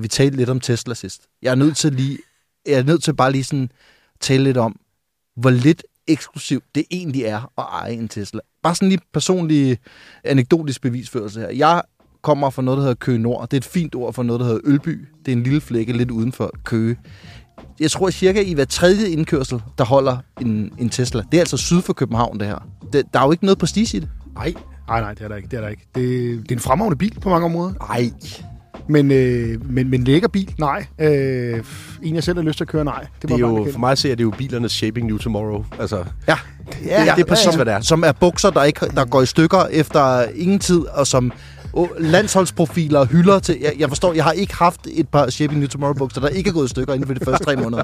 Vi talte lidt om Tesla sidst. Jeg er nødt til lige, jeg er nødt til bare lige sådan tale lidt om, hvor lidt eksklusivt det egentlig er at eje en Tesla. Bare sådan lige personlig anekdotisk bevisførelse her. Jeg kommer fra noget, der hedder Køge Nord. Det er et fint ord for noget, der hedder Ølby. Det er en lille flække lidt uden for Køge. Jeg tror cirka i hver tredje indkørsel, der holder en, en Tesla. Det er altså syd for København, det her. Det, der er jo ikke noget prestige i det. Nej, nej, nej, det er der ikke. Det er, der ikke. Det, det er en fremragende bil på mange områder. Nej. Men, øh, men, men lækker bil, nej. Øh, en, jeg selv har lyst til at køre, nej. Det, det er jo, for mig at se, at det er jo bilernes shaping new tomorrow. Altså, ja. Ja, det, det er præcis, som, hvad det er. Som er bukser, der, ikke, der går i stykker efter ingen tid, og som oh, landsholdsprofiler hylder til... Jeg, jeg forstår, jeg har ikke haft et par Shaping New Tomorrow bukser, der ikke er gået i stykker inden for de første tre måneder.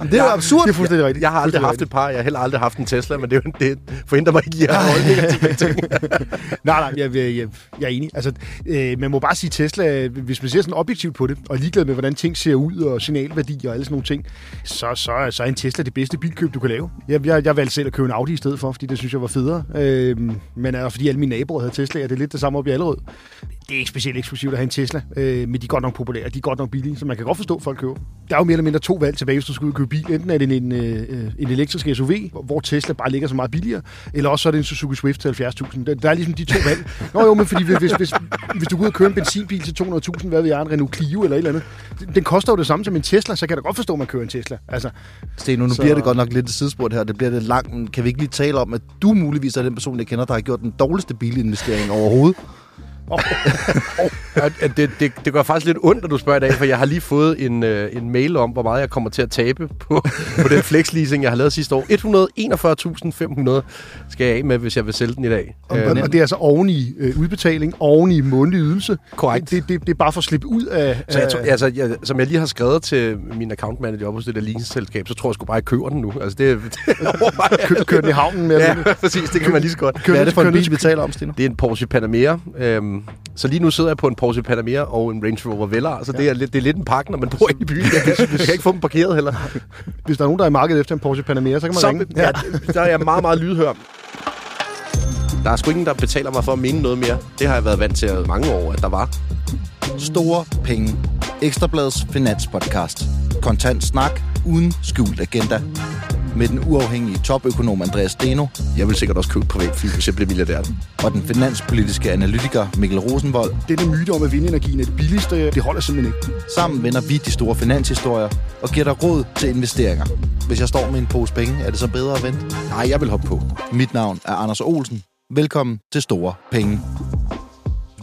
Jamen, det er jo absurd. Det er fuldstændig rigtigt. Jeg har aldrig haft et par. Jeg har heller aldrig haft en Tesla, men det, det forhindrer mig ikke i at holdninger til ting. nej, nej, jeg, jeg, jeg er enig. Altså, øh, man må bare sige Tesla, hvis man ser sådan objektivt på det, og er ligeglad med, hvordan ting ser ud, og signalværdi og alle sådan nogle ting, så, så, så er en Tesla det bedste bilkøb, du kan lave. Jeg, jeg, jeg valgte selv at købe en Audi i stedet for, fordi det synes jeg var federe. Øh, men altså, fordi alle mine naboer havde Tesla, og det er lidt det samme op i Allerød. Det er ikke specielt eksklusivt at have en Tesla, øh, men de er godt nok populære, de er godt nok billige, så man kan godt forstå, at folk køber. Der er jo mere eller mindre to valg tilbage, hvis du skal ud og købe bil. Enten er det en, en, en elektrisk SUV, hvor Tesla bare ligger så meget billigere, eller også så er det en Suzuki Swift til 70.000. Der, der er ligesom de to valg. Nå jo, men fordi hvis, hvis, hvis du går ud og kører en benzinbil til 200.000, hvad ved jeg, en Renault Clio eller et eller andet, den koster jo det samme som en Tesla, så kan jeg da godt forstå, at man kører en Tesla. Altså, Steno, nu så... bliver det godt nok lidt et sidespurt her. Det bliver lidt langt, kan vi ikke lige tale om, at du muligvis er den person, jeg kender, der har gjort den dårligste bilinvestering overhovedet? Oh. oh. det, det, det gør faktisk lidt ondt, at du spørger i dag, for jeg har lige fået en, uh, en mail om, hvor meget jeg kommer til at tabe på, på den flexleasing, jeg har lavet sidste år. 141.500 skal jeg af med, hvis jeg vil sælge den i dag. Og, uh, og det er altså oven i uh, udbetaling, oven i månedlig ydelse. Korrekt. Det, det, det er bare for at slippe ud af... Så jeg tror, altså, jeg, som jeg lige har skrevet til min account manager op hos det der leasingselskab, så tror jeg sgu bare, at jeg køber den nu. Altså, det, det Kør den i havnen med Ja, præcis. Det kan man lige så godt. Hvad er det for en bil, vi taler om, Stine? Det er en Porsche Panamera. Øhm, så lige nu sidder jeg på en Porsche Panamera og en Range Rover Velar, så ja. det, er lidt, det er lidt en pakke, når man bor i byen. Jeg kan, jeg kan ikke få dem parkeret heller. Hvis der er nogen, der er i markedet efter en Porsche Panamera, så kan man så, ringe. Ja, der er jeg meget, meget lydhør. Der er sgu ingen, der betaler mig for at mene noget mere. Det har jeg været vant til mange år, at der var. Store penge. Ekstrabladets finanspodcast. Kontant snak uden skjult agenda med den uafhængige topøkonom Andreas Steno. Jeg vil sikkert også købe privat fly, hvis jeg bliver milliardær. Og den finanspolitiske analytiker Mikkel Rosenvold. Denne myte om, at vindenergien er det billigste, det holder simpelthen ikke. Sammen vender vi de store finanshistorier og giver dig råd til investeringer. Hvis jeg står med en pose penge, er det så bedre at vente? Nej, jeg vil hoppe på. Mit navn er Anders Olsen. Velkommen til Store Penge.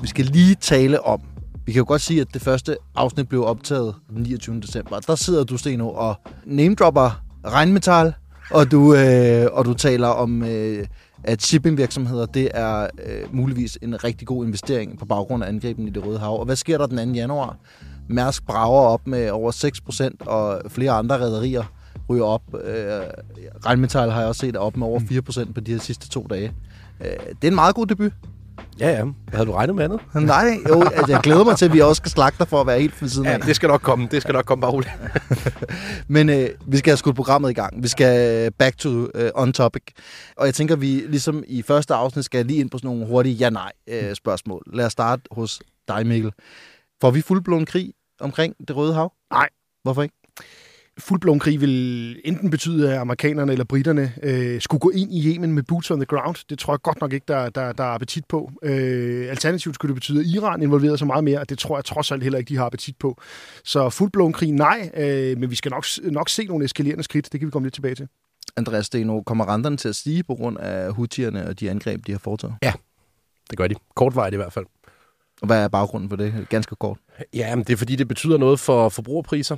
Vi skal lige tale om, vi kan jo godt sige, at det første afsnit blev optaget den 29. december. Der sidder du, Steno, og namedropper regnmetal, og du, øh, og du taler om, øh, at shippingvirksomheder, det er øh, muligvis en rigtig god investering på baggrund af angrebene i det Røde Hav. Og hvad sker der den 2. januar? Mærsk brager op med over 6%, og flere andre rædderier ryger op. Øh, Rheinmetall har jeg også set op med over 4% på de her sidste to dage. Øh, det er en meget god debut. Ja, ja. Havde du regnet med andet? Nej, jo, altså, jeg glæder mig til, at vi også skal slagte dig for at være helt for siden Ja, det skal nok komme. Det skal nok komme bare roligt. Men øh, vi skal have skudt programmet i gang. Vi skal back to uh, on topic. Og jeg tænker, vi ligesom i første afsnit skal lige ind på sådan nogle hurtige ja-nej-spørgsmål. Lad os starte hos dig, Mikkel. Får vi fuldblåen krig omkring det Røde Hav? Nej. Hvorfor ikke? Fuldblåen krig vil enten betyde, at amerikanerne eller britterne øh, skulle gå ind i Yemen med boots on the ground. Det tror jeg godt nok ikke, der, der, der er appetit på. Øh, alternativt skulle det betyde, at Iran involverede sig meget mere, og det tror jeg trods alt heller ikke, de har appetit på. Så fuldblåen krig, nej, øh, men vi skal nok, nok se nogle eskalerende skridt. Det kan vi komme lidt tilbage til. Andreas Steno, kommer renterne til at stige på grund af hutierne og de angreb, de har foretaget? Ja, det gør de. Kortvarigt i hvert fald. Og hvad er baggrunden for det? Ganske kort. Ja, men det er fordi, det betyder noget for forbrugerpriser.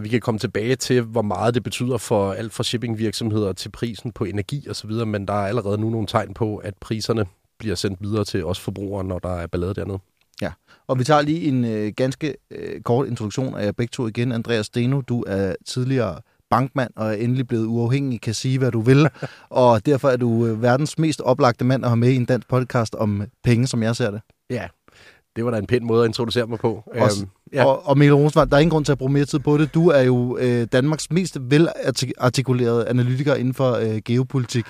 Vi kan komme tilbage til, hvor meget det betyder for alt fra shippingvirksomheder til prisen på energi osv., men der er allerede nu nogle tegn på, at priserne bliver sendt videre til os forbrugere, når der er ballade dernede. Ja, og vi tager lige en øh, ganske øh, kort introduktion af jer begge to igen. Andreas Steno, du er tidligere bankmand og er endelig blevet uafhængig, kan sige, hvad du vil. og derfor er du øh, verdens mest oplagte mand at have med i en dansk podcast om penge, som jeg ser det. Ja, det var da en pæn måde at introducere mig på. Også, Ja. Og, og Mikkel Rosvand, der er ingen grund til at bruge mere tid på det. Du er jo øh, Danmarks mest velartikulerede analytiker inden for øh, geopolitik.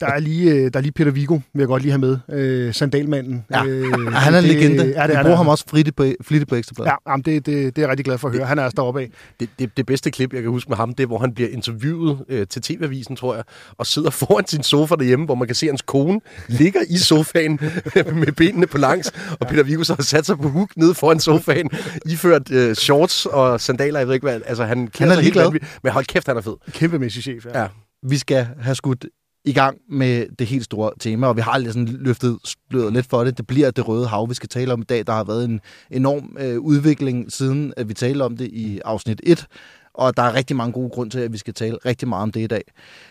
Der er lige, øh, der er lige Peter Vigo, vil jeg godt lige have med. Øh, sandalmanden. Ja. Øh, ja, han er en det- legende. Ja, det Vi er bruger det. ham også flittigt på, flittigt på Ekstrabladet. Ja, jamen, det, det, det er jeg rigtig glad for at høre. Han er også deroppe af. Det, det, det bedste klip, jeg kan huske med ham, det er, hvor han bliver interviewet øh, til TV-avisen, tror jeg, og sidder foran sin sofa derhjemme, hvor man kan se, at hans kone ligger i sofaen med benene på langs, og Peter Viggo så har sat sig på huk nede foran sofaen, iført øh, shorts og sandaler, jeg ved ikke hvad. Altså, han, Han er ligeglad. Men hold kæft, han er fed. Kæmpemæssig chef, ja. Ja. Vi skal have skudt i gang med det helt store tema, og vi har lidt sådan løftet sløret lidt for det. Det bliver det røde hav, vi skal tale om i dag. Der har været en enorm øh, udvikling, siden at vi talte om det i afsnit 1, og der er rigtig mange gode grunde til, at vi skal tale rigtig meget om det i dag.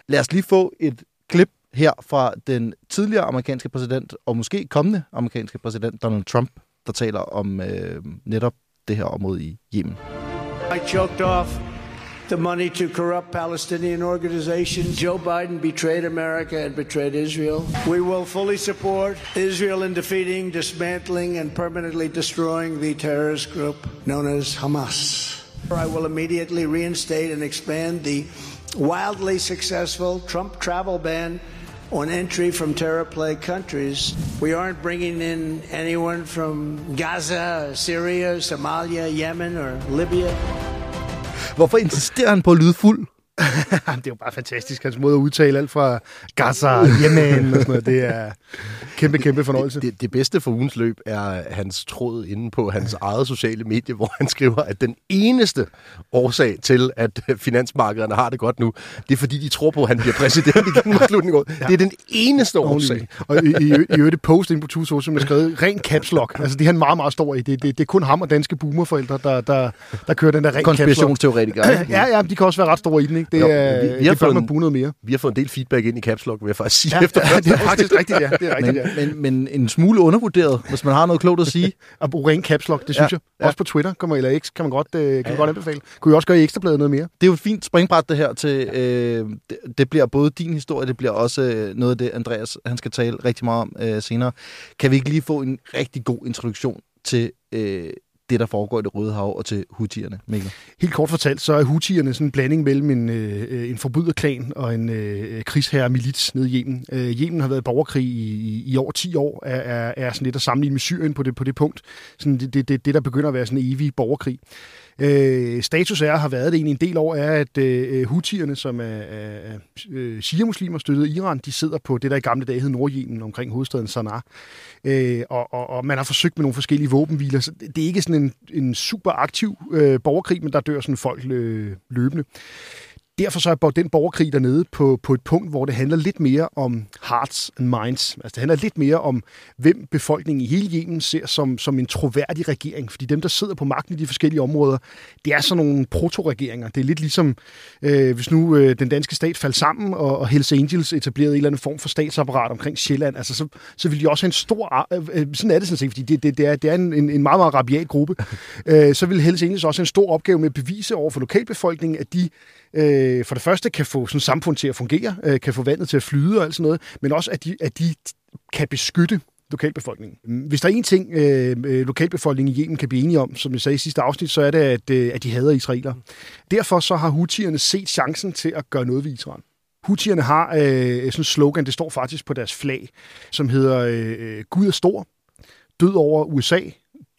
Lad os lige få et klip her fra den tidligere amerikanske præsident, og måske kommende amerikanske præsident Donald Trump, der taler om øh, netop det her område i Yemen. I choked off the money to corrupt Palestinian organizations. Joe Biden betrayed America and betrayed Israel. We will fully support Israel in defeating, dismantling, and permanently destroying the terrorist group known as Hamas. I will immediately reinstate and expand the wildly successful Trump travel ban on entry from terror plagued countries. We aren't bringing in anyone from Gaza, Syria, Somalia, Yemen, or Libya. Hvorfor insisterer han på at lyde fuld? Jamen, det er jo bare fantastisk. Hans måde at udtale alt fra Gaza, Yemen og sådan noget. Det er kæmpe, kæmpe fornøjelse. Det, det bedste for ugens løb er hans tråd inde på hans eget sociale medie, hvor han skriver, at den eneste årsag til, at finansmarkederne har det godt nu, det er fordi, de tror på, at han bliver præsident igen mod slutningen af. Det er den eneste årsag. Og i, i, i øvrigt et post ind på Social, som er skrevet ren caps lock. Altså, det er han meget, meget stor i. Det, det, det er kun ham og danske boomerforældre, der, der, der kører den der ren. Konspirationsteoretikere? Ja, ja, de kan også være ret store i den, ikke? Det Jo, vi- vi, har det fået man noget mere. Vi har fået en del feedback ind i Caps Lock, vil jeg faktisk sige. Ja, efter ja, det er faktisk rigtigt, ja. Det er rigtigt, Men, ja. Men, men en smule undervurderet, hvis man har noget klogt at sige. At bruge ren caps lock, det synes Ja, jeg. ja. Også på Twitter, kommer, eller X, kan man godt, øh, kan man godt anbefale. Kunne I også gøre i Ekstrabladet noget mere? Det er jo et fint springbræt, det her til... Øh, det, det bliver både din historie, det bliver også øh, noget af det, Andreas han skal tale rigtig meget om øh, senere. Kan vi ikke lige få en rigtig god introduktion til øh, det, der foregår i det Røde Hav, og til hutierne, Mikkel? Helt kort fortalt, så er hutierne sådan en blanding mellem en, øh, øh en forbryderklan og en øh, øh krigsherre milits nede i Yemen. Øh, Yemen har været i borgerkrig i, i, over 10 år, er, er, er sådan lidt at sammenligne med Syrien på det, på det punkt. Sådan det, det, det, det, der begynder at være sådan en evig borgerkrig. Øh, status er, har været det egentlig en del år, er, at øh, øh hutierne, som er, er, er øh, shia-muslimer støttet Iran, de sidder på det, der i gamle dage hed Nordjemen omkring hovedstaden Sanaa. Øh, og, og, og man har forsøgt med nogle forskellige våbenhviler. Så det, det er ikke sådan en, en super aktiv øh, borgerkrig, men der dør sådan folk øh, løbende. Derfor så er den borgerkrig dernede på, på et punkt, hvor det handler lidt mere om hearts and minds. Altså det handler lidt mere om, hvem befolkningen i hele Yemen ser som, som en troværdig regering. Fordi dem, der sidder på magten i de forskellige områder, det er sådan nogle proto-regeringer. Det er lidt ligesom, øh, hvis nu øh, den danske stat faldt sammen, og, og Hells Angels etablerede en eller anden form for statsapparat omkring Sjælland, altså så, så vil de også have en stor... Øh, øh, sådan er det sådan set, fordi det, det, det er, det er en, en meget, meget rabiat gruppe. Øh, så vil Hells Angels også have en stor opgave med at bevise over for lokalbefolkningen, at de øh, for det første kan få sådan samfund til at fungere, øh, kan få vandet til at flyde og alt sådan noget, men også at de, at de kan beskytte lokalbefolkningen. Hvis der er en ting, øh, øh, lokalbefolkningen i Yemen kan blive enige om, som jeg sagde i sidste afsnit, så er det, at, øh, at de hader israeler. Derfor så har hutierne set chancen til at gøre noget ved Israel. Hutierne har øh, sådan en slogan, det står faktisk på deres flag, som hedder øh, øh Gud er stor, død over USA,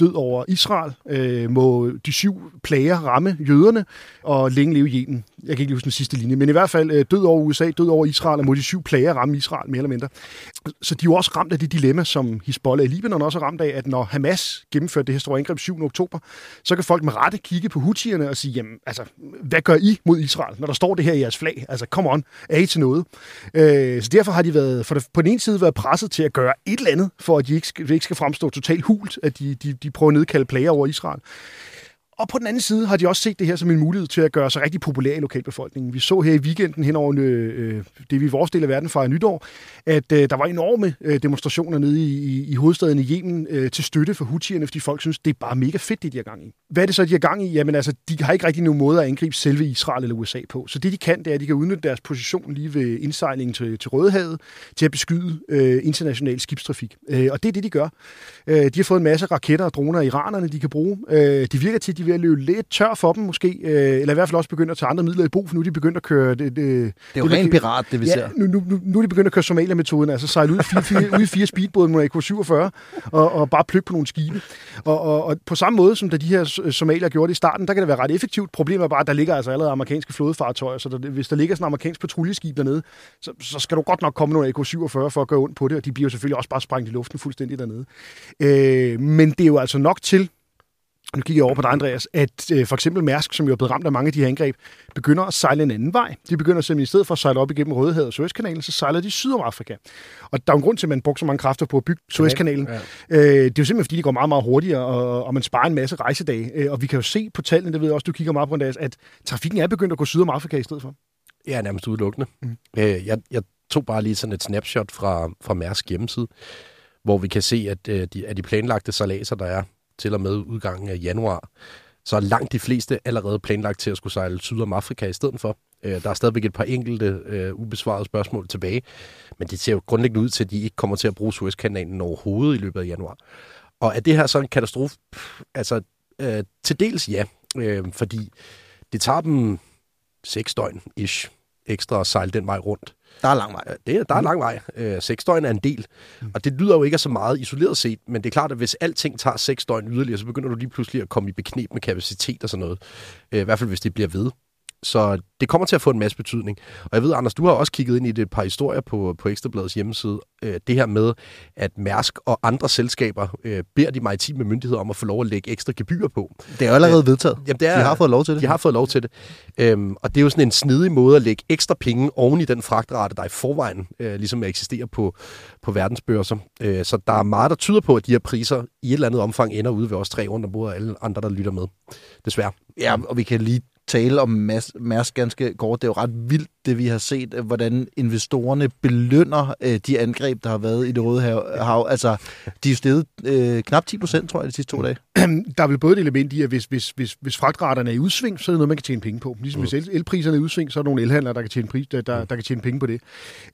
død over Israel, øh, må de syv plager ramme jøderne, og længe leve Yemen. Jeg kan ikke lige huske den sidste linje, men i hvert fald øh, død over USA, død over Israel, og må de syv plager ramme Israel, mere eller mindre. Så de er jo også ramt af det dilemma, som Hezbollah i Libanon også er ramt af, at når Hamas gennemførte det her store angreb 7. oktober, så kan folk med rette kigge på hutierne og sige, jamen, altså, hvad gør I mod Israel, når der står det her i jeres flag? Altså, come on, er I til noget? Øh, så derfor har de været, for det, på den ene side været presset til at gøre et eller andet, for at de ikke skal, ikke skal fremstå totalt hult, at de, de, de prøver at nedkalde plager over Israel. Og på den anden side har de også set det her som en mulighed til at gøre sig rigtig populær i lokalbefolkningen. Vi så her i weekenden hen over øh, det, vi i vores del af verden fejrer nytår, at øh, der var enorme øh, demonstrationer nede i, i, i hovedstaden i Yemen øh, til støtte for Houthierne, fordi folk synes, det er bare mega fedt, det de har gang i. Hvad er det så, de har gang i? Jamen altså, de har ikke rigtig nogen måde at angribe selve Israel eller USA på. Så det, de kan, det er, at de kan udnytte deres position lige ved indsejlingen til, til Rødehavet til at beskyde øh, international skibstrafik. Øh, og det er det, de gør. Øh, de har fået en masse raketter og droner, iranerne de kan bruge. Øh, de virker til, at de er ved at løbe lidt tør for dem måske, øh, eller i hvert fald også begyndt at tage andre midler i brug, for nu er de begyndt at køre... Det, det, det er jo rent pirat, det vi ja, ser. Nu, nu, nu, nu er de begyndt at køre Somalia-metoden, altså sejle ud i fire, fire, ud i fire speedbåde med AK-47 og, og bare plukke på nogle skibe. Og, og, og på samme måde, som da de her somalier gjorde det i starten, der kan det være ret effektivt. Problemet er bare, at der ligger altså allerede amerikanske flådefartøjer, så der, hvis der ligger sådan en amerikansk patruljeskib dernede, så, så skal du godt nok komme nogle AK-47 for at gøre ondt på det, og de bliver jo selvfølgelig også bare sprængt i luften fuldstændig dernede. Øh, men det er jo altså nok til, nu kigger jeg over på dig, Andreas, at øh, for eksempel Mærsk, som jo er blevet ramt af mange af de her angreb, begynder at sejle en anden vej. De begynder simpelthen i stedet for at sejle op igennem Rødehavet og Suezkanalen, så sejler de syd om Afrika. Og der er en grund til, at man brugte så mange kræfter på at bygge Suezkanalen. Ja, ja. Øh, det er jo simpelthen, fordi det går meget, meget hurtigere, og, og man sparer en masse rejsedage. Øh, og vi kan jo se på tallene, det ved jeg også, du kigger meget på, Andreas, at trafikken er begyndt at gå syd om Afrika i stedet for. Ja, nærmest udelukkende. Mm. Øh, jeg, jeg tog bare lige sådan et snapshot fra, fra Mærsk hjemmeside, hvor vi kan se, at øh, de, at de planlagte salaser, der er til og med udgangen af januar, så er langt de fleste allerede planlagt til at skulle sejle syd om Afrika i stedet for. Øh, der er stadigvæk et par enkelte øh, ubesvarede spørgsmål tilbage, men det ser jo grundlæggende ud til, at de ikke kommer til at bruge Suezkanalen overhovedet i løbet af januar. Og er det her så en katastrofe? Altså, øh, til dels ja, øh, fordi det tager dem seks døgn-ish ekstra at sejle den vej rundt. Der er lang vej. Det, der er lang vej. Øh, seks døgn er en del. Mm. Og det lyder jo ikke så meget isoleret set, men det er klart, at hvis alting tager seks døgn yderligere, så begynder du lige pludselig at komme i beknep med kapacitet og sådan noget. Øh, I hvert fald, hvis det bliver ved. Så det kommer til at få en masse betydning. Og jeg ved, Anders, du har også kigget ind i det et par historier på, på Ekstrabladets hjemmeside. Øh, det her med, at Mærsk og andre selskaber øh, beder de maritime myndigheder om at få lov at lægge ekstra gebyr på. Det er allerede øh, vedtaget. Jamen, det er, de har fået lov til det. De har fået lov til det. Øhm, og det er jo sådan en snedig måde at lægge ekstra penge oven i den fragtrate, der i forvejen øh, ligesom eksisterer på, på verdensbørser. Øh, så der er meget, der tyder på, at de her priser i et eller andet omfang ender ude ved os tre rundt om bordet, og alle andre, der lytter med. Desværre. Ja, og vi kan lige tale om Mærsk ganske kort. Det er jo ret vildt, det vi har set, øh, hvordan investorerne belønner øh, de angreb, der har været i det røde hav. Altså, de er steget øh, knap 10 procent, tror jeg, de sidste to dage. Der er vel både et element i, at hvis, hvis, hvis, hvis fragtraterne er i udsving, så er det noget, man kan tjene penge på. Ligesom mm. hvis el, elpriserne er i udsving, så er der nogle elhandlere, der kan tjene, pris, der, der, der kan tjene penge på det.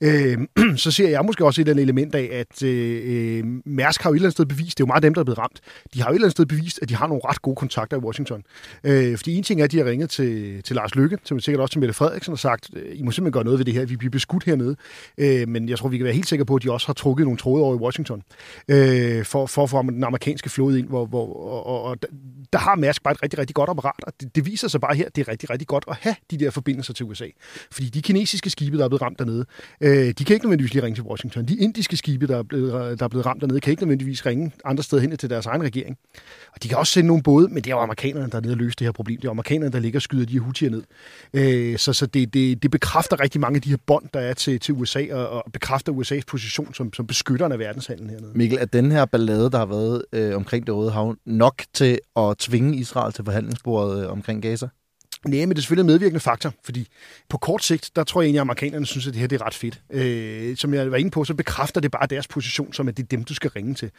Øh, så ser jeg måske også et eller andet element af, at øh, Mærsk har jo et eller andet sted bevist, det er jo meget dem, der er blevet ramt, de har jo et eller andet sted bevist, at de har nogle ret gode kontakter i Washington. Øh, fordi en ting er, at de har ringet til, til Lars Lykke, som sikkert også til Mette Frederiksen, og sagt, øh, I må simpelthen gøre noget ved det her, vi bliver beskudt hernede. Øh, men jeg tror, vi kan være helt sikre på, at de også har trukket nogle tråde over i Washington, øh, for, for at få den amerikanske flåde ind, hvor, hvor, og, og, og der har Mærsk bare et rigtig, rigtig godt apparat, og det, det viser sig bare her, det er rigtig, rigtig godt at have de der forbindelser til USA. Fordi de kinesiske skibe, der er blevet ramt dernede, øh, de kan ikke nødvendigvis lige ringe til Washington. De indiske skibe, der er, blevet, der er blevet ramt dernede, kan ikke nødvendigvis ringe andre steder hen til deres egen regering. Og de kan også sende nogle både, men det er jo amerikanerne, der er nede og løse det her problem. Det er amerikanerne, der ligger skyder de her hutier ned. Øh, så så det, det, det bekræfter rigtig mange af de her bånd, der er til, til USA, og, og bekræfter USA's position som, som beskytteren af verdenshandlen hernede. Mikkel, er den her ballade, der har været øh, omkring det Røde Hav, nok til at tvinge Israel til forhandlingsbordet øh, omkring Gaza? Nej, men det er selvfølgelig en medvirkende faktor, fordi på kort sigt, der tror jeg egentlig, at amerikanerne synes, at det her det er ret fedt. Øh, som jeg var inde på, så bekræfter det bare deres position, som at det er dem, du skal ringe til.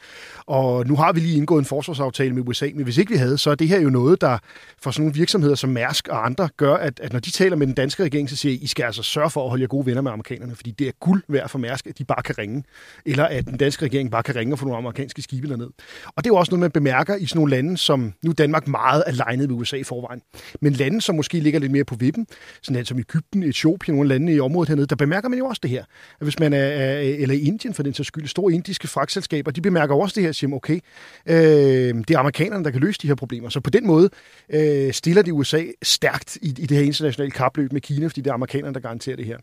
Og nu har vi lige indgået en forsvarsaftale med USA, men hvis ikke vi havde, så er det her jo noget, der for sådan nogle virksomheder som Mærsk og andre gør, at, at når de taler med den danske regering, så siger I skal altså sørge for at holde jer gode venner med amerikanerne, fordi det er guld værd for Mærsk, at de bare kan ringe, eller at den danske regering bare kan ringe og få nogle amerikanske skibe derned. Og det er jo også noget, man bemærker i sådan nogle lande, som nu Danmark meget er legnet med USA i forvejen. Men lande, som måske ligger lidt mere på vippen, sådan som Ægypten, Etiopien, nogle lande i området hernede, der bemærker man jo også det her. At hvis man er, eller i Indien for den så skyld, store indiske fragtselskaber, de bemærker også det her og siger, okay, øh, det er amerikanerne, der kan løse de her problemer. Så på den måde øh, stiller de USA stærkt i, i det her internationale kapløb med Kina, fordi det er amerikanerne, der garanterer det her.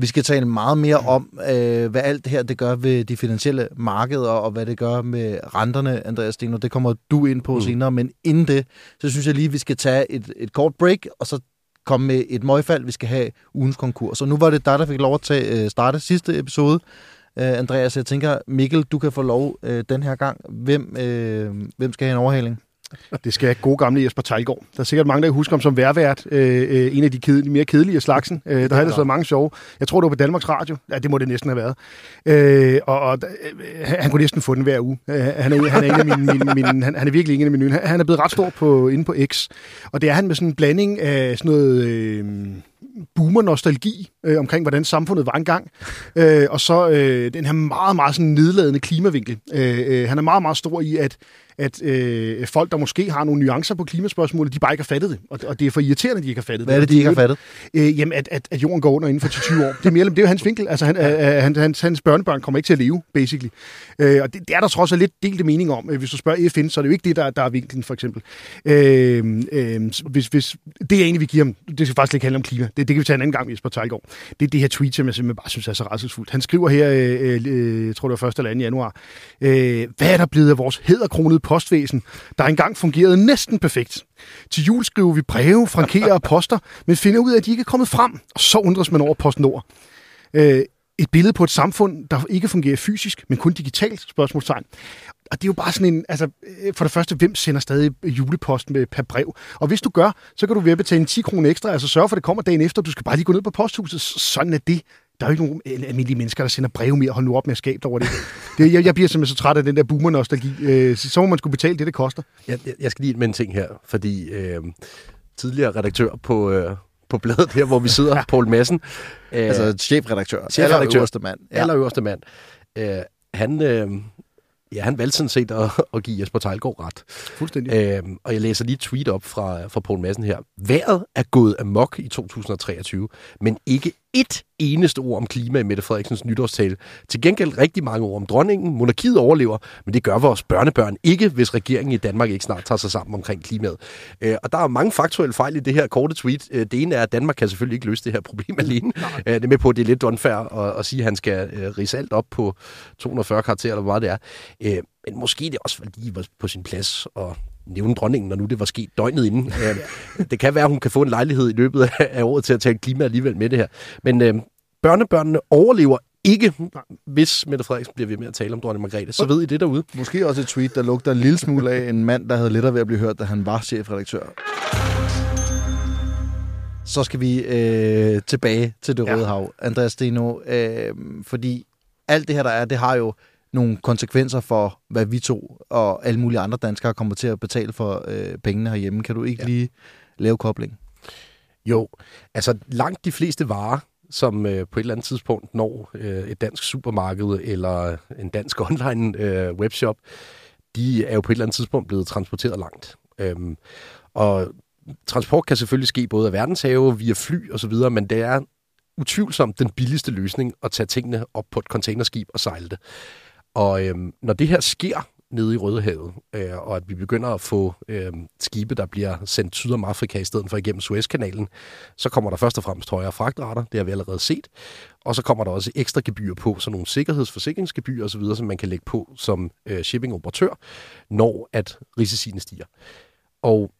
Vi skal tale meget mere om, øh, hvad alt det her det gør ved de finansielle markeder, og hvad det gør med renterne, Andreas Steno. Det kommer du ind på mm. senere, men inden det, så synes jeg lige, vi skal tage et, et kort break, og så komme med et møgfald, vi skal have ugens konkurs. Og nu var det dig, der fik lov at tage, øh, starte sidste episode. øh, Andreas. Jeg tænker, Mikkel, du kan få lov øh, den her gang. Hvem, øh, hvem skal have en overhaling? Det skal gode gamle Jesper Tejlgaard. Der er sikkert mange, der husker ham som værvært. Øh, øh, en af de kedelige, mere kedelige af slagsen. Øh, der har ellers været mange sjove. Jeg tror, det var på Danmarks Radio. Ja, det må det næsten have været. Øh, og og øh, han kunne næsten få den hver uge. Øh, han, er, han, er en af mine, mine, mine, han, han er virkelig en af mine. Han, han er blevet ret stor på, inde på X. Og det er han med sådan en blanding af sådan noget... Øh, boomer-nostalgi øh, omkring, hvordan samfundet var engang. Øh, og så øh, den her meget, meget sådan nedladende klimavinkel. Øh, øh, han er meget, meget stor i, at at øh, folk, der måske har nogle nuancer på klimaspørgsmålet, de bare ikke har fattet det. Og, og det er for irriterende, at de ikke har fattet Hvad er det, de ikke har fattet? Øh, jamen, at, at, at jorden går under inden for 20 år. Det er, mere, det er jo hans vinkel. Altså, han, ja. øh, han, hans, hans børnebørn kommer ikke til at leve, basically. Øh, og det, det er der trods alt lidt delte mening om. Hvis du spørger FN, så er det jo ikke det, der, der er vinklen, for eksempel. Øh, øh, hvis, hvis, det er egentlig, vi giver ham, det skal faktisk ikke handle om klima. Det, det kan vi tage en anden gang, Jesper Tejlgaard. Det er det her tweet, som jeg simpelthen bare synes er så rædselsfuldt. Han skriver her, øh, øh, jeg tror det var 1. eller 2. januar, øh, hvad er der blevet af vores hedderkronede postvæsen, der engang fungerede næsten perfekt. Til jul skriver vi breve, frankerer og poster, men finder ud af, at de ikke er kommet frem, og så undres man over PostNord. Øh, et billede på et samfund, der ikke fungerer fysisk, men kun digitalt, spørgsmålstegn. Og det er jo bare sådan en, altså, øh, for det første, hvem sender stadig julepost med per brev? Og hvis du gør, så kan du ved at betale 10 kroner ekstra, altså sørge for, at det kommer dagen efter, du skal bare lige gå ned på posthuset. Sådan er det. Der er jo ikke nogen almindelige mennesker, der sender breve mere. Hold nu op med at skabe over det. det jeg, jeg bliver simpelthen så træt af den der boomer-nostalgi. Øh, så må man skulle betale det, det koster. Jeg, jeg skal lige med en ting her, fordi øh, tidligere redaktør på, øh, på bladet her, hvor vi sidder, ja. Paul Madsen. Øh, altså chefredaktør. Chefredaktør. Allerøverste mand. Ja. Allerøverste mand. Øh, han, øh, ja, han valgte sådan set at, at give Jesper Tejlgaard ret. Fuldstændig. Øh, og jeg læser lige et tweet op fra, fra Poul Madsen her. Været er gået amok i 2023, men ikke et eneste ord om klima i Mette Frederiksens nytårstale. Til gengæld rigtig mange ord om dronningen. Monarkiet overlever, men det gør vores børnebørn ikke, hvis regeringen i Danmark ikke snart tager sig sammen omkring klimaet. Øh, og der er mange faktuelle fejl i det her korte tweet. Øh, det ene er, at Danmark kan selvfølgelig ikke løse det her problem alene. Øh, det er med på, at det er lidt unfair at, at sige, at han skal øh, rise alt op på 240 karakterer, eller hvad det er. Øh, men måske det også lige på sin plads at nævne dronningen, når nu det var sket døgnet inden. Øh, det kan være, at hun kan få en lejlighed i løbet af året til at tale klima alligevel med det her. Men øh, børnebørnene overlever ikke, hvis Mette Frederiksen bliver ved med at tale om dronning Margrethe. Så ved I det derude. Måske også et tweet, der lugter en lille smule af en mand, der havde lettere ved at blive hørt, da han var chefredaktør. Så skal vi øh, tilbage til det Røde ja. Hav, Andreas Steno, øh, fordi alt det her, der er, det har jo nogle konsekvenser for, hvad vi to og alle mulige andre danskere kommer til at betale for øh, pengene herhjemme. Kan du ikke ja. lige lave kobling? Jo, altså langt de fleste varer, som øh, på et eller andet tidspunkt når øh, et dansk supermarked eller en dansk online øh, webshop, de er jo på et eller andet tidspunkt blevet transporteret langt. Øhm, og transport kan selvfølgelig ske både af verdenshave, via fly osv., men det er utvivlsomt den billigste løsning at tage tingene op på et containerskib og sejle det. Og øhm, når det her sker nede i Rødehavet, øh, og at vi begynder at få øh, skibe, der bliver sendt syd om Afrika i stedet for igennem Suezkanalen, så kommer der først og fremmest højere fragtrater, det har vi allerede set, og så kommer der også ekstra gebyr på, sådan nogle sikkerhedsforsikringsgebyr osv., som man kan lægge på som øh, shipping-operatør, når at risiciene stiger. Og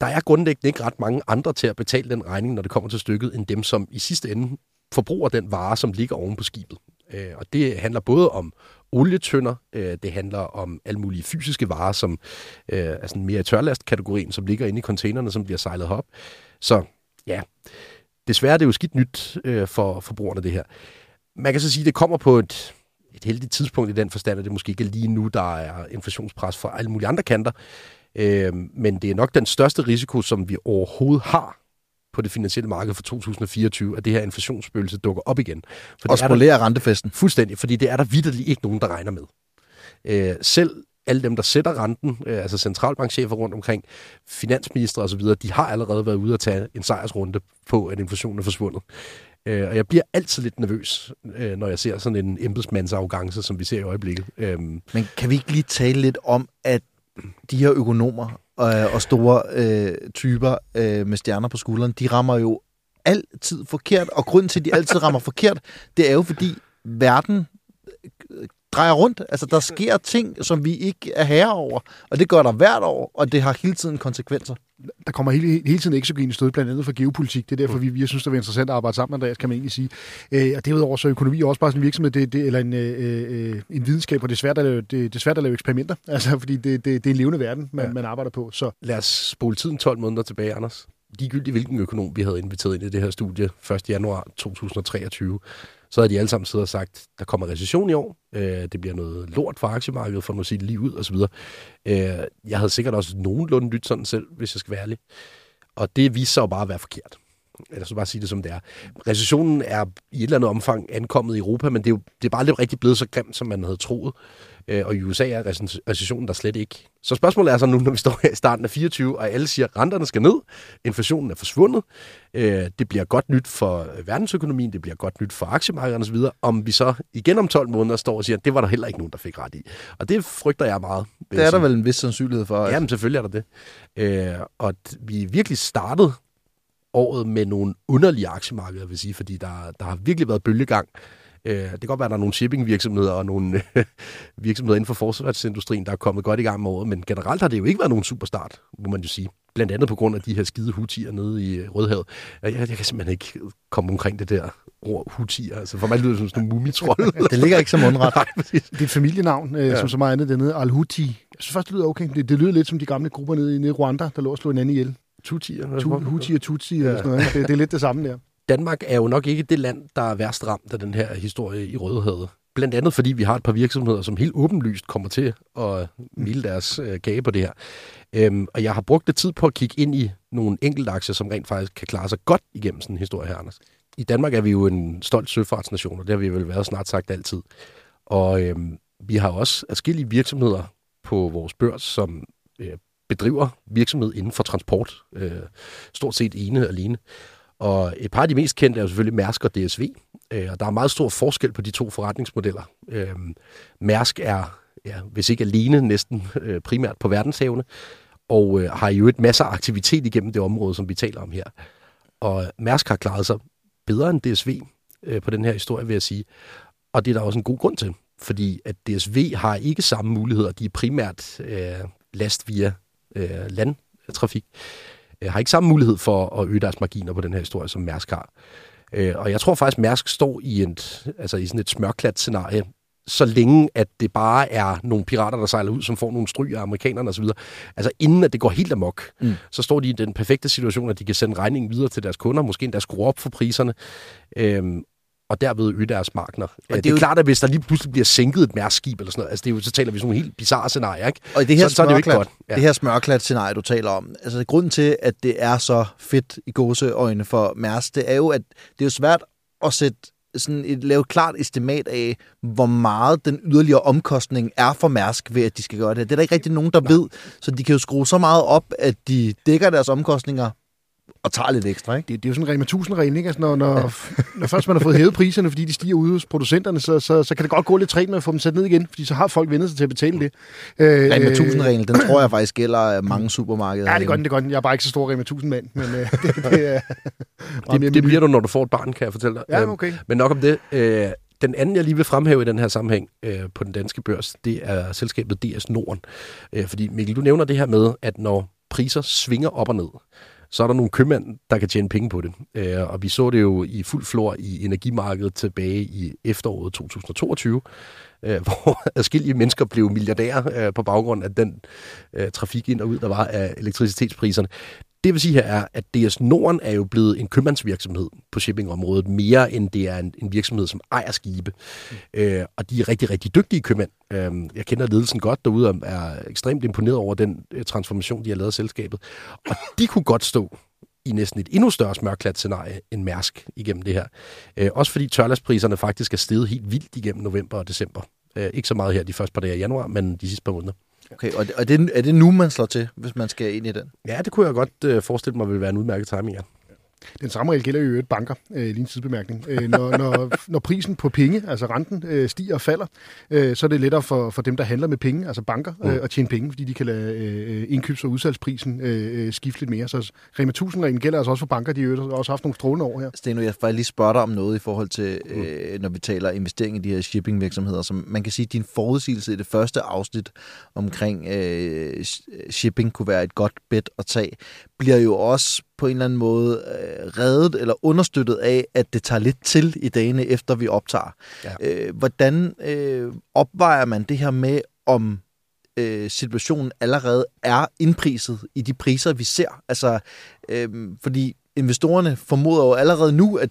der er grundlæggende ikke ret mange andre til at betale den regning, når det kommer til stykket, end dem, som i sidste ende forbruger den vare, som ligger oven på skibet. Øh, og det handler både om olietønder, øh, det handler om alle mulige fysiske varer, som øh, er sådan mere i tørlastkategorien, som ligger inde i containerne, som bliver sejlet op. Så ja, desværre er det jo skidt nyt øh, for forbrugerne, det her. Man kan så sige, at det kommer på et, et heldigt tidspunkt i den forstand, at det måske ikke er lige nu, der er inflationspres fra alle mulige andre kanter. Øh, men det er nok den største risiko, som vi overhovedet har på det finansielle marked for 2024, at det her inflationsspøgelse dukker op igen. For og spolerer rentefesten. Fuldstændig, fordi det er der vidderligt ikke nogen, der regner med. Øh, selv alle dem, der sætter renten, øh, altså centralbankchefer rundt omkring, finansminister osv., de har allerede været ude at tage en sejrsrunde på, at inflationen er forsvundet. Øh, og jeg bliver altid lidt nervøs, øh, når jeg ser sådan en embedsmandsarrogance, som vi ser i øjeblikket. Øh, Men kan vi ikke lige tale lidt om, at de her økonomer øh, og store øh, typer øh, med stjerner på skulderen, de rammer jo altid forkert, og grunden til, at de altid rammer forkert, det er jo fordi verden drejer rundt. Altså, der sker ting, som vi ikke er herre over, og det gør der hvert år, og det har hele tiden konsekvenser. der kommer hele, hele tiden eksogen stød, blandt andet for geopolitik. Det er derfor, vi, vi synes, det er interessant at arbejde sammen, Andreas, kan man egentlig sige. Øh, og derudover så er økonomi også bare sådan en virksomhed, det, det, eller en, øh, øh, en videnskab, og det er, svært at lave, det, det er svært at lave eksperimenter, altså, fordi det, det, det er en levende verden, man, ja. man arbejder på. Så. Lad os spole tiden 12 måneder tilbage, Anders. Ligegyldigt hvilken økonom vi havde inviteret ind i det her studie 1. januar 2023, så havde de alle sammen siddet og sagt, der kommer recession i år, øh, det bliver noget lort for aktiemarkedet, for at sige det lige ud osv. Øh, jeg havde sikkert også nogenlunde lyttet sådan selv, hvis jeg skal være ærlig. Og det viste sig jo bare at være forkert. Eller så bare sige det som det er. Recessionen er i et eller andet omfang ankommet i Europa, men det er, jo, det er bare lidt rigtig blevet så grimt, som man havde troet. Øh, og i USA er recessionen der slet ikke. Så spørgsmålet er så nu, når vi står her i starten af 24, og alle siger, at renterne skal ned, inflationen er forsvundet, øh, det bliver godt nyt for verdensøkonomien, det bliver godt nyt for aktiemarkederne osv., om vi så igen om 12 måneder står og siger, at det var der heller ikke nogen, der fik ret i. Og det frygter jeg meget. Det er der vel en vis sandsynlighed for. Jamen selvfølgelig er der det. Øh, og vi virkelig startede året med nogle underlige aktiemarkeder, vil sige, fordi der, der har virkelig været bølgegang. Øh, det kan godt være, at der er nogle shipping-virksomheder og nogle virksomheder inden for forsvarsindustrien, der er kommet godt i gang med året, men generelt har det jo ikke været nogen superstart, må man jo sige. Blandt andet på grund af de her skide hutier nede i Rødhavet. Jeg, jeg kan simpelthen ikke komme omkring det der ord hutier. Altså for mig lyder det som sådan en mumitrold. det ligger ikke som mundret. Nej, det er et familienavn, øh, ja. som så meget andet dernede. Al-Huti. Jeg synes først, det lyder okay. Det, det lyder lidt som de gamle grupper nede i, Rwanda, der lå og slog en anden ihjel. Tutier. Tu, Huti og Tutsi ja. eller sådan noget. Det, det er lidt det samme der. Danmark er jo nok ikke det land, der er værst ramt af den her historie i Rødhavet. Blandt andet fordi vi har et par virksomheder, som helt åbenlyst kommer til at milde deres øh, kage på det her. Øhm, og jeg har brugt det tid på at kigge ind i nogle enkelte aktier, som rent faktisk kan klare sig godt igennem sådan en historie her, Anders. I Danmark er vi jo en stolt søfartsnation, og det har vi vel været snart sagt altid. Og øhm, vi har også forskellige virksomheder på vores børs, som øh, bedriver virksomhed inden for transport. Øh, stort set ene og alene. Og et par af de mest kendte er jo selvfølgelig Mærsk og DSV. Øh, og der er meget stor forskel på de to forretningsmodeller. Øh, Mærsk er, ja, hvis ikke alene, næsten øh, primært på verdenshavene, og øh, har jo et masser af aktivitet igennem det område, som vi taler om her. Og Mærsk har klaret sig bedre end DSV øh, på den her historie, vil jeg sige. Og det er der også en god grund til, fordi at DSV har ikke samme muligheder. De er primært øh, last via øh, landtrafik. Øh, har ikke samme mulighed for at øge deres marginer på den her historie, som Mærsk har. Øh, og jeg tror faktisk, Mærsk står i, en, altså i sådan et smørklat scenarie, så længe at det bare er nogle pirater, der sejler ud, som får nogle stryg af amerikanerne osv. Altså inden at det går helt amok, mm. så står de i den perfekte situation, at de kan sende regningen videre til deres kunder, måske endda skrue op for priserne. Øhm, og derved øge deres markeder. Og det, det er jo klart, at hvis der lige pludselig bliver sænket et mærskib eller sådan noget, altså det er jo, så taler vi sådan nogle helt bizarre scenarier, ikke? Og det her så, så er det jo ikke godt. Ja. Det her smørklat scenarie, du taler om, altså grunden til, at det er så fedt i gåseøjne for Mærsk, det er jo, at det er jo svært at sætte sådan et, lave et klart estimat af, hvor meget den yderligere omkostning er for Mærsk ved, at de skal gøre det. Det er der ikke rigtig nogen, der Nej. ved. Så de kan jo skrue så meget op, at de dækker deres omkostninger og tager lidt ekstra, ikke? Det, det er jo sådan en Rema 1000-regel, ikke? Altså, når, når, ja. når først man har fået hævet priserne, fordi de stiger ude hos producenterne, så, så, så kan det godt gå lidt træt med at få dem sat ned igen, fordi så har folk vendt sig til at betale det. Øh, Rema 1000-reglen, den tror jeg faktisk gælder mange supermarkeder. Ja, det er godt, det er godt. Jeg er bare ikke så stor Rema 1000-mand, men øh, det, det, er det, det bliver du, når du får et barn, kan jeg fortælle dig. Ja, okay. Men nok om det. Øh, den anden, jeg lige vil fremhæve i den her sammenhæng øh, på den danske børs, det er selskabet DS Norden. Øh, fordi Mikkel, du nævner det her med, at når priser svinger op og ned, så er der nogle købmænd, der kan tjene penge på det. Øh, og vi så det jo i fuld flor i energimarkedet tilbage i efteråret 2022, øh, hvor adskillige mennesker blev milliardærer øh, på baggrund af den øh, trafik ind og ud, der var af elektricitetspriserne. Det vil sige her er, at DS Norden er jo blevet en købmandsvirksomhed på shippingområdet, mere end det er en, en virksomhed, som ejer skibe. Mm. Øh, og de er rigtig, rigtig dygtige købmænd. Øh, jeg kender ledelsen godt derude, og er ekstremt imponeret over den øh, transformation, de har lavet af selskabet. Og de kunne godt stå i næsten et endnu større smørklat scenarie end Mærsk igennem det her. Øh, også fordi tørlastpriserne faktisk er steget helt vildt igennem november og december. Øh, ikke så meget her de første par dage af januar, men de sidste par måneder. Okay, og, er, det, er det nu, man slår til, hvis man skal ind i den? Ja, det kunne jeg godt øh, forestille mig ville være en udmærket timing, ja. Den samme regel gælder jo øvrigt banker, øh, lige en tidsbemærkning. Øh, når, når, når prisen på penge, altså renten, øh, stiger og falder, øh, så er det lettere for, for dem, der handler med penge, altså banker, øh, at tjene penge, fordi de kan lade øh, indkøbs- og udsalgsprisen øh, øh skifte lidt mere. Så Rema 1000 gælder altså også for banker, de har også haft nogle strålende år her. Steno, jeg får lige spørge dig om noget i forhold til, øh, når vi taler investering i de her shippingvirksomheder. Som man kan sige, at din forudsigelse i det første afsnit omkring øh, shipping kunne være et godt bet at tage, bliver jo også på en eller anden måde øh, reddet eller understøttet af, at det tager lidt til i dagene efter vi optager. Ja. Øh, hvordan øh, opvejer man det her med, om øh, situationen allerede er indpriset i de priser, vi ser? Altså, øh, fordi investorerne formoder jo allerede nu, at,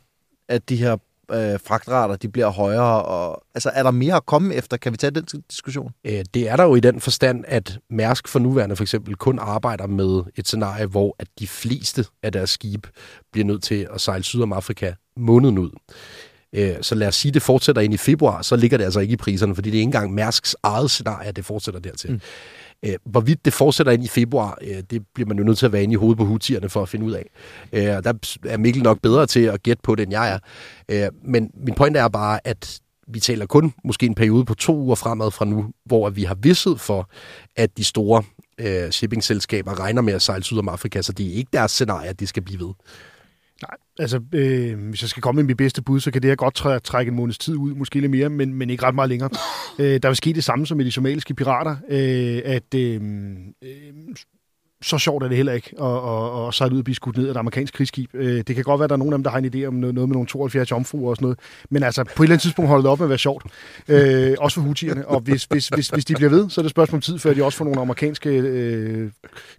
at de her øh, fragtrater de bliver højere. Og, altså, er der mere at komme efter? Kan vi tage den diskussion? Øh, det er der jo i den forstand, at Mærsk for nuværende for eksempel kun arbejder med et scenarie, hvor at de fleste af deres skibe bliver nødt til at sejle syd om Afrika måneden ud. Øh, så lad os sige, at det fortsætter ind i februar, så ligger det altså ikke i priserne, fordi det er ikke engang Mærsks eget scenarie, at det fortsætter dertil. Mm. Øh, hvorvidt det fortsætter ind i februar, øh, det bliver man jo nødt til at være inde i hovedet på hutierne for at finde ud af. Øh, der er Mikkel nok bedre til at gætte på det, end jeg er. Øh, men min point er bare, at vi taler kun måske en periode på to uger fremad fra nu, hvor vi har vidset for, at de store øh, shippingselskaber regner med at sejle syd om Afrika, så det er ikke deres scenarie, at de skal blive ved. Nej, altså øh, hvis jeg skal komme med mit bedste bud, så kan det her godt trække en måneds tid ud, måske lidt mere, men, men ikke ret meget længere øh, der vil ske det samme som med de somaliske pirater, øh, at øh, øh, så sjovt er det heller ikke at, at, at sejle ud og blive skudt ned af et amerikansk krigsskib. Øh, det kan godt være, at der er nogen af dem, der har en idé om noget, noget med nogle 72 jomfruer og sådan noget. Men altså, på et eller andet tidspunkt holder det op med at være sjovt. Øh, også for hutierne. Og hvis, hvis, hvis, hvis de bliver ved, så er det et spørgsmål om tid, før de også får nogle amerikanske øh,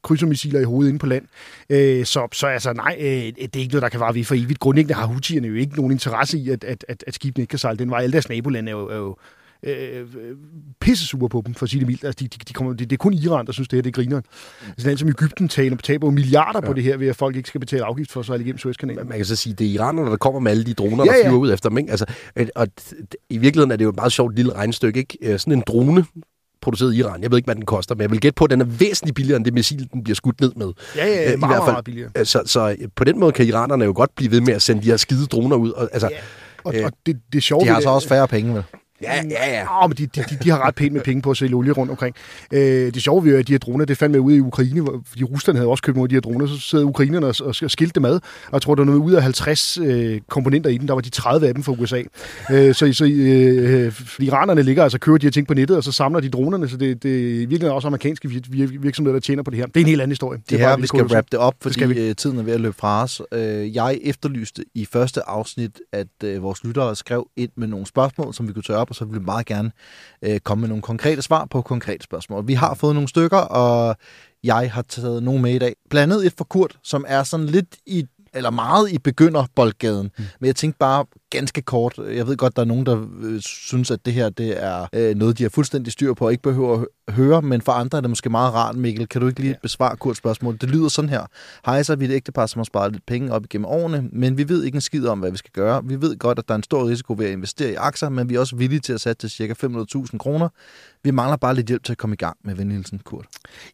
krydsermissiler i hovedet inde på land. Øh, så, så altså, nej, øh, det er ikke noget, der kan vare ved for evigt. Grundlæggende har hutierne jo ikke nogen interesse i, at, at, at, at skibene ikke kan sejle den vej. Alle deres nabolande er jo, er jo øh, pisse super på dem, for at sige det mildt. Altså, de, de, de kommer, det, det er kun Iran, der synes, det her det er grineren. Mm. Altså, land som Egypten taler, taber milliarder ja. på det her, ved at folk ikke skal betale afgift for at sejle igennem Suezkanalen. Man kan så sige, det er iranerne, der kommer med alle de droner, ja, ja. der flyver ud efter dem. Ikke? Altså, og i virkeligheden er det jo et meget sjovt lille regnstykke. Ikke? Øh, sådan en drone, produceret i Iran. Jeg ved ikke, hvad den koster, men jeg vil gætte på, at den er væsentligt billigere end det missil, den bliver skudt ned med. Ja, ja, ja øh, meget, meget billigere. Så, så på den måde kan iranerne jo godt blive ved med at sende de her skide droner ud. Og, altså, ja. Og, øh, og det, det sjove de har så også færre penge, vel? Ja, ja, ja. Oh, men de, de, de, har ret pænt med penge på at sælge olie rundt omkring. Øh, det sjove ved at de her droner, det fandt med ude i Ukraine, fordi Rusland havde også købt nogle af de her droner, så sidder ukrainerne og, og skilte dem ad, og jeg tror, der var noget ud af 50 øh, komponenter i den, der var de 30 af dem fra USA. Øh, så så øh, iranerne ligger altså kører de her ting på nettet, og så samler de dronerne, så det, det er virkelig også amerikanske virksomheder, der tjener på det her. Det er en helt anden historie. Det, det er her, vi skal wrap det op, fordi skal vi. Øh, tiden er ved at løbe fra os. Øh, jeg efterlyste i første afsnit, at øh, vores lyttere skrev ind med nogle spørgsmål, som vi kunne tage op, og så ville vi meget gerne øh, komme med nogle konkrete svar på konkrete spørgsmål. Vi har fået nogle stykker, og jeg har taget nogle med i dag. Blandt andet et for Kurt, som er sådan lidt i eller meget i begynderboldgaden. Mm. Men jeg tænkte bare ganske kort. Jeg ved godt, der er nogen, der øh, synes, at det her det er øh, noget, de har fuldstændig styr på og ikke behøver at høre, men for andre er det måske meget rart, Mikkel. Kan du ikke lige ja. besvare Kurts spørgsmål? Det lyder sådan her. Hej, så er vi et ægtepar, som har sparet lidt penge op igennem årene, men vi ved ikke en skid om, hvad vi skal gøre. Vi ved godt, at der er en stor risiko ved at investere i aktier, men vi er også villige til at sætte til ca. 500.000 kroner. Vi mangler bare lidt hjælp til at komme i gang med venligheden, Kurt.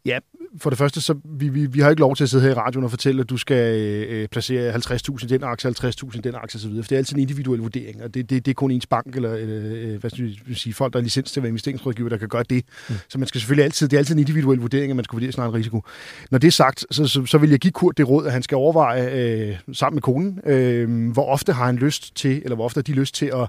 Ja, for det første, så vi, vi, vi har ikke lov til at sidde her i radioen og fortælle, at du skal øh, placere 50.000 i den aktie, 50.000 i den aktie osv., for det er altid en individuel vurdering, og det, det, det er kun ens bank eller øh, hvad skal jeg sige, folk, der er licens til at være investeringsrådgiver, der kan gøre det. Mm. Så man skal selvfølgelig altid, det er altid en individuel vurdering, at man skal vurdere sin egen risiko. Når det er sagt, så, så, så vil jeg give Kurt det råd, at han skal overveje øh, sammen med konen, øh, hvor ofte har han lyst til, eller hvor ofte har de lyst til at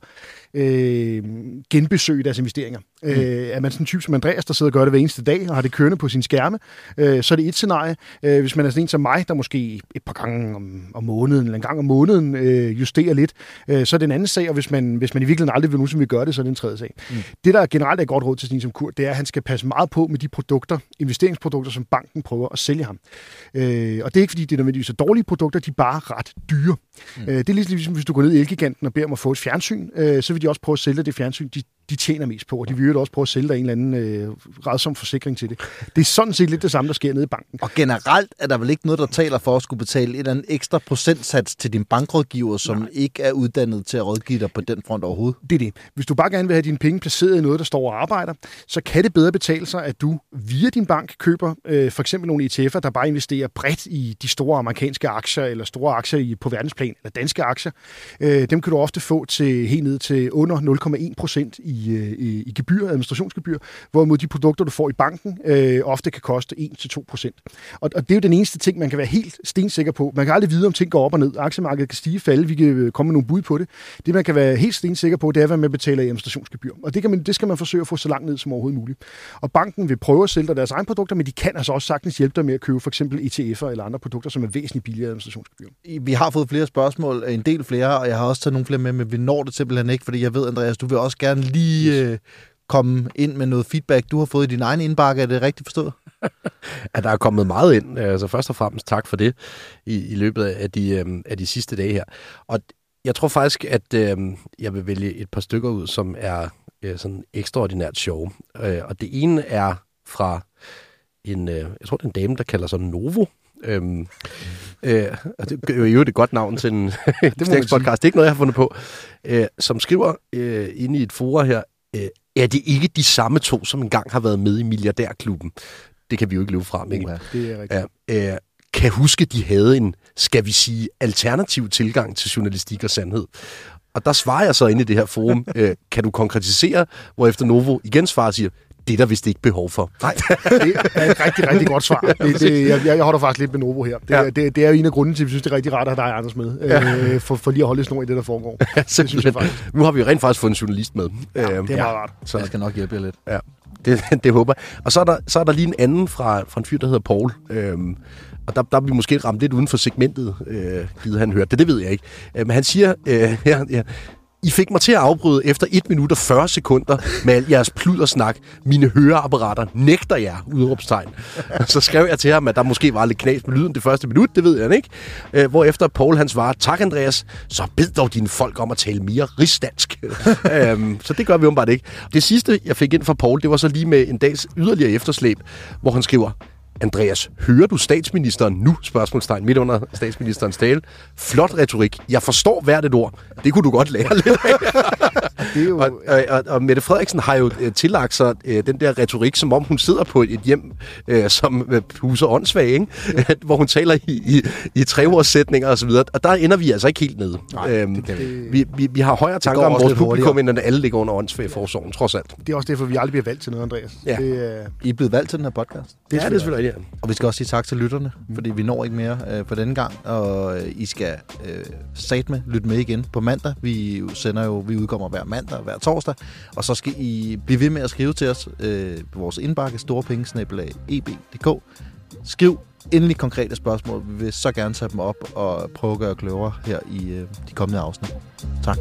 øh, genbesøge deres investeringer. Mm. Øh, er man sådan en type som Andreas, der sidder og gør det hver eneste dag, og har det kørende på sin skærme, øh, så er det et scenarie. Øh, hvis man er sådan en som mig, der måske et par gange om, om måneden, eller en gang om måneden øh, justerer lidt, øh, så er det en anden sag, og hvis man, hvis man i virkeligheden aldrig vil nu, som vi gør det, så er det en tredje sag. Mm. Det, der generelt er godt råd til sådan en som Kurt, det er, at han skal passe meget på med de produkter, investeringsprodukter, som banken prøver at sælge ham. Øh, og det er ikke, fordi det er nødvendigvis er dårlige produkter, de er bare ret dyre. Mm. Øh, det er ligesom, hvis du går ned i Elgiganten og beder om at få et fjernsyn, øh, så vil de også prøve at sælge det fjernsyn, de de tjener mest på, og de vil jo også prøve at sælge dig en eller anden øh, redsom forsikring til det. Det er sådan set lidt det samme, der sker nede i banken. Og generelt er der vel ikke noget, der taler for at skulle betale et eller andet ekstra procentsats til din bankrådgiver, som Nej. ikke er uddannet til at rådgive dig på den front overhovedet? Det er det. Hvis du bare gerne vil have dine penge placeret i noget, der står og arbejder, så kan det bedre betale sig, at du via din bank køber øh, for eksempel nogle ETF'er, der bare investerer bredt i de store amerikanske aktier, eller store aktier i, på verdensplan, eller danske aktier. Øh, dem kan du ofte få til helt ned til under 0,1 procent i, øh, i, gebyr, administrationsgebyr, hvorimod de produkter, du får i banken, øh, ofte kan koste 1-2 procent. Og, og det er jo den eneste ting, man kan være helt stensikker på. Man kan aldrig vide, om ting går op og ned. Aktiemarkedet kan stige falde. Vi kan øh, komme med nogle bud på det. Det, man kan være helt stensikker på, det er, hvad man betaler i administrationsgebyr. Og det, kan man, det skal man forsøge at få så langt ned som overhovedet muligt. Og banken vil prøve at sælge dig deres egne produkter, men de kan altså også sagtens hjælpe dig med at købe for eksempel ETF'er eller andre produkter, som er væsentligt billigere administrationsgebyr. Vi har fået flere spørgsmål, en del flere, og jeg har også taget nogle flere med, men vi når det simpelthen ikke, fordi jeg ved, Andreas, du vil også gerne lige øh, komme ind med noget feedback, du har fået i din egen indbakke. Er det rigtigt forstået? at der er kommet meget ind. Altså først og fremmest tak for det i, i løbet af de, øh, af de sidste dage her. Og jeg tror faktisk, at øh, jeg vil vælge et par stykker ud, som er øh, sådan ekstraordinært sjove. Øh, og det ene er fra en, øh, jeg tror det er en dame, der kalder sig Novo. Øhm, øh, og det er jo et godt navn til en det podcast. Det er ikke noget, jeg har fundet på. Øh, som skriver øh, inde i et forum her, øh, er det ikke de samme to, som engang har været med i Milliardærklubben? Det kan vi jo ikke løbe fra, Mikkel. Ja, det er rigtigt. Ja, øh, kan huske, de havde en, skal vi sige, alternativ tilgang til journalistik og sandhed. Og der svarer jeg så ind i det her forum, øh, kan du konkretisere, hvor efter Novo igen svarer og siger, det er der vist ikke behov for. Nej, det er et rigtig, rigtig godt svar. Det, det, jeg, jeg holder faktisk lidt med Novo her. Det, ja. det, det er jo en af grunden til, at vi synes, det er rigtig rart at have dig, Anders, med. Ja. Øh, for, for lige at holde snor i det, der foregår. Ja, det synes jeg faktisk. Nu har vi jo rent faktisk fået en journalist med. Ja, det er meget ja. rart. Så jeg skal nok hjælpe jer lidt. Ja, det, det håber jeg. Og så er, der, så er der lige en anden fra, fra en fyr, der hedder Paul. Øhm, og der, der er vi måske ramt lidt uden for segmentet, øh, givet han hørte det, det ved jeg ikke. Øh, men han siger, øh, ja, ja, i fik mig til at afbryde efter 1 minut og 40 sekunder med al jeres pludersnak. Mine høreapparater nægter jer, udråbstegn. Så skrev jeg til ham, at der måske var lidt knas med lyden det første minut, det ved jeg ikke. Øh, hvor efter Paul han svarer, tak Andreas, så bed dog dine folk om at tale mere rigsdansk. øhm, så det gør vi umiddelbart ikke. Det sidste, jeg fik ind fra Paul, det var så lige med en dags yderligere efterslæb, hvor han skriver, Andreas, hører du statsministeren nu? Spørgsmålstegn midt under statsministerens tale. Flot retorik. Jeg forstår hvert et ord. Det kunne du godt lære lidt af. det er jo... og, og, og Mette Frederiksen har jo øh, tillagt sig øh, den der retorik, som om hun sidder på et hjem, øh, som øh, huser åndssvage, ikke? Hvor hun taler i, i, i treordssætninger osv. Og der ender vi altså ikke helt nede. Nej, øhm, det vi. Vi, vi, vi har højere tanker om vores publikum, end at alle ligger under åndssvageforsorgen, trods alt. Det er også derfor, vi aldrig bliver valgt til noget, Andreas. Ja. Det, øh... I er blevet valgt til den her podcast. Det er, ja, det er Ja. Og vi skal også sige tak til lytterne, mm. fordi vi når ikke mere øh, på denne gang, og øh, I skal øh, sat med lytte med igen på mandag. Vi sender jo, vi udkommer hver mandag og hver torsdag, og så skal I blive ved med at skrive til os øh, på vores indbakke, storepengesnabelag.eb.dk. Skriv endelig konkrete spørgsmål. Vi vil så gerne tage dem op og prøve at gøre klogere her i øh, de kommende afsnit. Tak.